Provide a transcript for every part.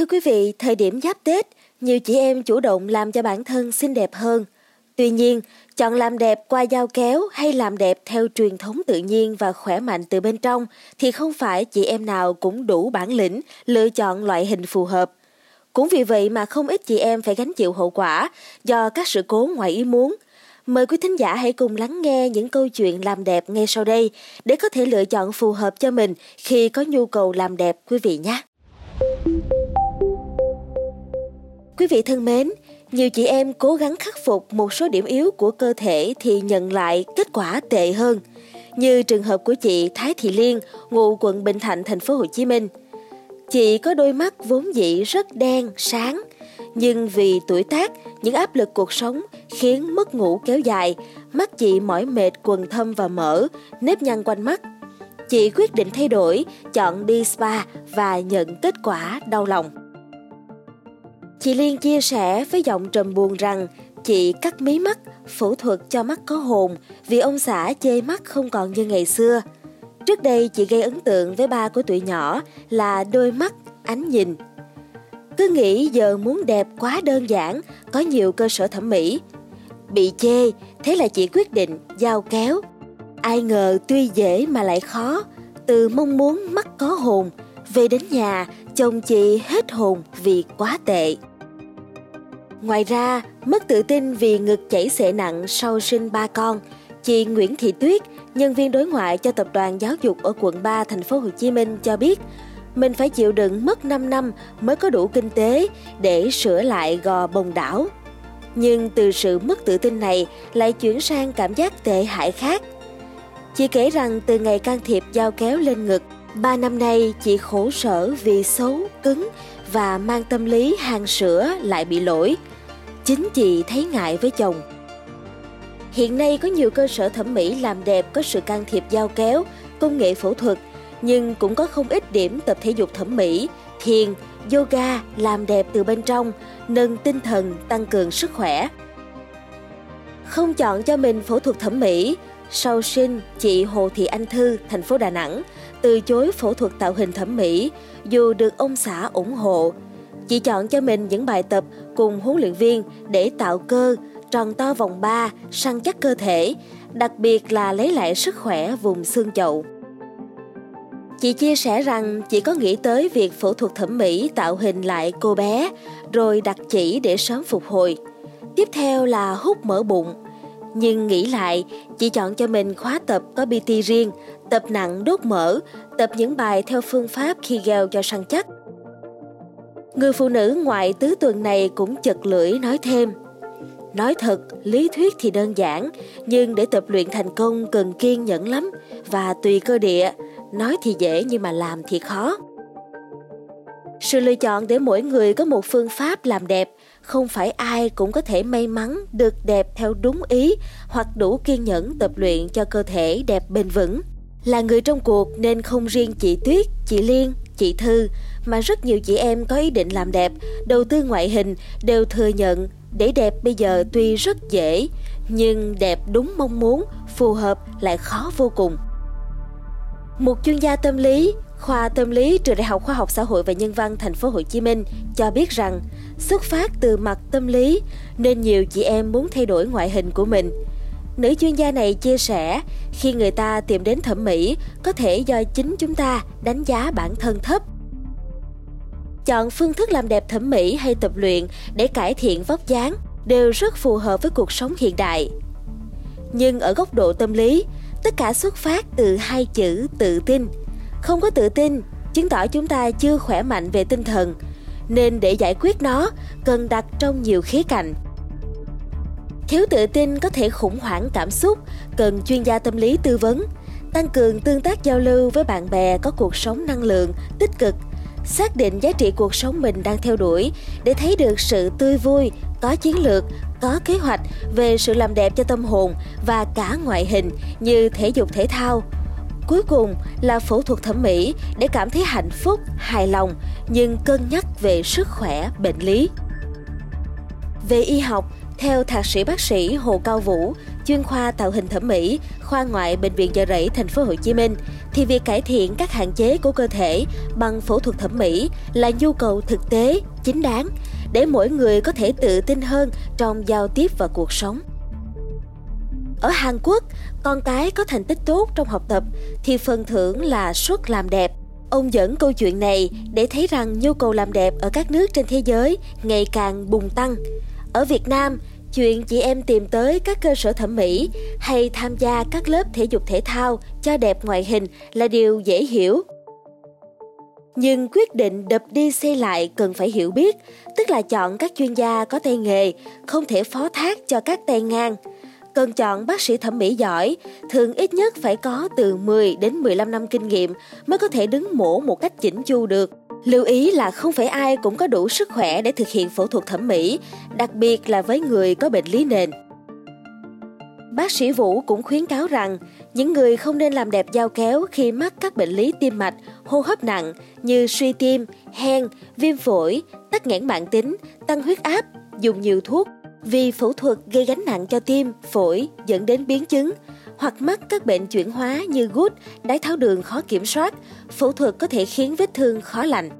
Thưa quý vị, thời điểm giáp Tết, nhiều chị em chủ động làm cho bản thân xinh đẹp hơn. Tuy nhiên, chọn làm đẹp qua dao kéo hay làm đẹp theo truyền thống tự nhiên và khỏe mạnh từ bên trong thì không phải chị em nào cũng đủ bản lĩnh lựa chọn loại hình phù hợp. Cũng vì vậy mà không ít chị em phải gánh chịu hậu quả do các sự cố ngoài ý muốn. Mời quý thính giả hãy cùng lắng nghe những câu chuyện làm đẹp ngay sau đây để có thể lựa chọn phù hợp cho mình khi có nhu cầu làm đẹp quý vị nhé. Quý vị thân mến, nhiều chị em cố gắng khắc phục một số điểm yếu của cơ thể thì nhận lại kết quả tệ hơn. Như trường hợp của chị Thái Thị Liên, ngụ quận Bình Thạnh, thành phố Hồ Chí Minh. Chị có đôi mắt vốn dĩ rất đen, sáng, nhưng vì tuổi tác, những áp lực cuộc sống khiến mất ngủ kéo dài, mắt chị mỏi mệt quần thâm và mở, nếp nhăn quanh mắt. Chị quyết định thay đổi, chọn đi spa và nhận kết quả đau lòng. Chị Liên chia sẻ với giọng trầm buồn rằng chị cắt mí mắt, phẫu thuật cho mắt có hồn vì ông xã chê mắt không còn như ngày xưa. Trước đây chị gây ấn tượng với ba của tuổi nhỏ là đôi mắt, ánh nhìn. Cứ nghĩ giờ muốn đẹp quá đơn giản, có nhiều cơ sở thẩm mỹ. Bị chê, thế là chị quyết định giao kéo. Ai ngờ tuy dễ mà lại khó, từ mong muốn mắt có hồn, về đến nhà chồng chị hết hồn vì quá tệ. Ngoài ra, mất tự tin vì ngực chảy xệ nặng sau sinh ba con, chị Nguyễn Thị Tuyết, nhân viên đối ngoại cho tập đoàn giáo dục ở quận 3 thành phố Hồ Chí Minh cho biết, mình phải chịu đựng mất 5 năm mới có đủ kinh tế để sửa lại gò bồng đảo. Nhưng từ sự mất tự tin này lại chuyển sang cảm giác tệ hại khác. Chị kể rằng từ ngày can thiệp dao kéo lên ngực, ba năm nay chị khổ sở vì xấu, cứng và mang tâm lý hàng sữa lại bị lỗi. Chính chị thấy ngại với chồng. Hiện nay có nhiều cơ sở thẩm mỹ làm đẹp có sự can thiệp dao kéo, công nghệ phẫu thuật, nhưng cũng có không ít điểm tập thể dục thẩm mỹ, thiền, yoga làm đẹp từ bên trong, nâng tinh thần, tăng cường sức khỏe. Không chọn cho mình phẫu thuật thẩm mỹ, sau sinh, chị Hồ Thị Anh Thư, thành phố Đà Nẵng, từ chối phẫu thuật tạo hình thẩm mỹ dù được ông xã ủng hộ. Chị chọn cho mình những bài tập cùng huấn luyện viên để tạo cơ, tròn to vòng 3, săn chắc cơ thể, đặc biệt là lấy lại sức khỏe vùng xương chậu. Chị chia sẻ rằng chị có nghĩ tới việc phẫu thuật thẩm mỹ tạo hình lại cô bé, rồi đặt chỉ để sớm phục hồi. Tiếp theo là hút mỡ bụng. Nhưng nghĩ lại, chị chọn cho mình khóa tập có PT riêng, tập nặng đốt mỡ, tập những bài theo phương pháp khi Kegel cho săn chắc. Người phụ nữ ngoại tứ tuần này cũng chật lưỡi nói thêm. Nói thật, lý thuyết thì đơn giản, nhưng để tập luyện thành công cần kiên nhẫn lắm và tùy cơ địa, nói thì dễ nhưng mà làm thì khó. Sự lựa chọn để mỗi người có một phương pháp làm đẹp, không phải ai cũng có thể may mắn được đẹp theo đúng ý hoặc đủ kiên nhẫn tập luyện cho cơ thể đẹp bền vững. Là người trong cuộc nên không riêng chị Tuyết, chị Liên, chị Thư mà rất nhiều chị em có ý định làm đẹp, đầu tư ngoại hình đều thừa nhận để đẹp bây giờ tuy rất dễ nhưng đẹp đúng mong muốn, phù hợp lại khó vô cùng. Một chuyên gia tâm lý, khoa tâm lý trường Đại học Khoa học Xã hội và Nhân văn Thành phố Hồ Chí Minh cho biết rằng xuất phát từ mặt tâm lý nên nhiều chị em muốn thay đổi ngoại hình của mình. Nữ chuyên gia này chia sẻ, khi người ta tìm đến thẩm mỹ, có thể do chính chúng ta đánh giá bản thân thấp. Chọn phương thức làm đẹp thẩm mỹ hay tập luyện để cải thiện vóc dáng đều rất phù hợp với cuộc sống hiện đại. Nhưng ở góc độ tâm lý, tất cả xuất phát từ hai chữ tự tin. Không có tự tin, chứng tỏ chúng ta chưa khỏe mạnh về tinh thần, nên để giải quyết nó cần đặt trong nhiều khía cạnh Thiếu tự tin có thể khủng hoảng cảm xúc, cần chuyên gia tâm lý tư vấn, tăng cường tương tác giao lưu với bạn bè có cuộc sống năng lượng, tích cực, xác định giá trị cuộc sống mình đang theo đuổi để thấy được sự tươi vui, có chiến lược, có kế hoạch về sự làm đẹp cho tâm hồn và cả ngoại hình như thể dục thể thao. Cuối cùng là phẫu thuật thẩm mỹ để cảm thấy hạnh phúc, hài lòng nhưng cân nhắc về sức khỏe, bệnh lý. Về y học, theo thạc sĩ bác sĩ Hồ Cao Vũ, chuyên khoa tạo hình thẩm mỹ, khoa ngoại bệnh viện Chợ Rẫy thành phố Hồ Chí Minh thì việc cải thiện các hạn chế của cơ thể bằng phẫu thuật thẩm mỹ là nhu cầu thực tế, chính đáng để mỗi người có thể tự tin hơn trong giao tiếp và cuộc sống. Ở Hàn Quốc, con cái có thành tích tốt trong học tập thì phần thưởng là suất làm đẹp. Ông dẫn câu chuyện này để thấy rằng nhu cầu làm đẹp ở các nước trên thế giới ngày càng bùng tăng. Ở Việt Nam, chuyện chị em tìm tới các cơ sở thẩm mỹ hay tham gia các lớp thể dục thể thao cho đẹp ngoại hình là điều dễ hiểu. Nhưng quyết định đập đi xây lại cần phải hiểu biết, tức là chọn các chuyên gia có tay nghề, không thể phó thác cho các tay ngang – cần chọn bác sĩ thẩm mỹ giỏi, thường ít nhất phải có từ 10 đến 15 năm kinh nghiệm mới có thể đứng mổ một cách chỉnh chu được. Lưu ý là không phải ai cũng có đủ sức khỏe để thực hiện phẫu thuật thẩm mỹ, đặc biệt là với người có bệnh lý nền. Bác sĩ Vũ cũng khuyến cáo rằng những người không nên làm đẹp dao kéo khi mắc các bệnh lý tim mạch, hô hấp nặng như suy tim, hen, viêm phổi, tắc nghẽn mạng tính, tăng huyết áp, dùng nhiều thuốc vì phẫu thuật gây gánh nặng cho tim, phổi dẫn đến biến chứng hoặc mắc các bệnh chuyển hóa như gút, đái tháo đường khó kiểm soát, phẫu thuật có thể khiến vết thương khó lành.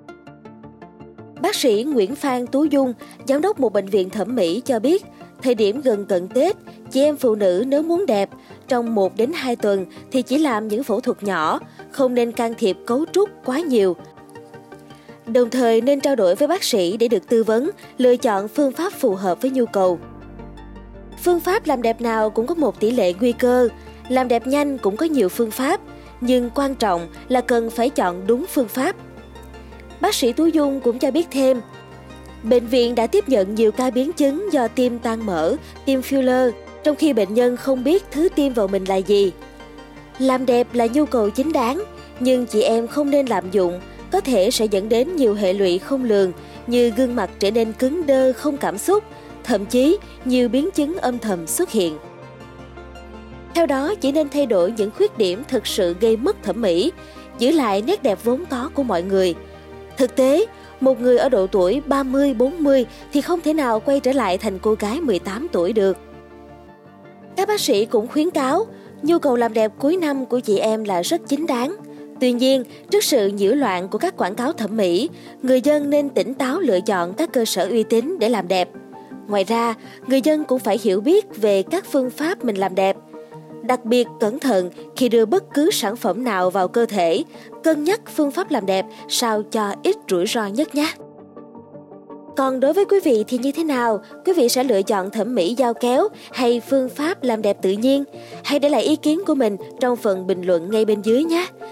Bác sĩ Nguyễn Phan Tú Dung, giám đốc một bệnh viện thẩm mỹ cho biết, thời điểm gần cận Tết, chị em phụ nữ nếu muốn đẹp, trong 1 đến 2 tuần thì chỉ làm những phẫu thuật nhỏ, không nên can thiệp cấu trúc quá nhiều đồng thời nên trao đổi với bác sĩ để được tư vấn, lựa chọn phương pháp phù hợp với nhu cầu. Phương pháp làm đẹp nào cũng có một tỷ lệ nguy cơ, làm đẹp nhanh cũng có nhiều phương pháp, nhưng quan trọng là cần phải chọn đúng phương pháp. Bác sĩ Tú Dung cũng cho biết thêm, bệnh viện đã tiếp nhận nhiều ca biến chứng do tim tan mỡ, tim filler, trong khi bệnh nhân không biết thứ tiêm vào mình là gì. Làm đẹp là nhu cầu chính đáng, nhưng chị em không nên lạm dụng có thể sẽ dẫn đến nhiều hệ lụy không lường như gương mặt trở nên cứng đơ không cảm xúc, thậm chí nhiều biến chứng âm thầm xuất hiện. Theo đó, chỉ nên thay đổi những khuyết điểm thực sự gây mất thẩm mỹ, giữ lại nét đẹp vốn có của mọi người. Thực tế, một người ở độ tuổi 30-40 thì không thể nào quay trở lại thành cô gái 18 tuổi được. Các bác sĩ cũng khuyến cáo, nhu cầu làm đẹp cuối năm của chị em là rất chính đáng – Tuy nhiên, trước sự nhiễu loạn của các quảng cáo thẩm mỹ, người dân nên tỉnh táo lựa chọn các cơ sở uy tín để làm đẹp. Ngoài ra, người dân cũng phải hiểu biết về các phương pháp mình làm đẹp. Đặc biệt cẩn thận khi đưa bất cứ sản phẩm nào vào cơ thể, cân nhắc phương pháp làm đẹp sao cho ít rủi ro nhất nhé. Còn đối với quý vị thì như thế nào? Quý vị sẽ lựa chọn thẩm mỹ dao kéo hay phương pháp làm đẹp tự nhiên? Hãy để lại ý kiến của mình trong phần bình luận ngay bên dưới nhé.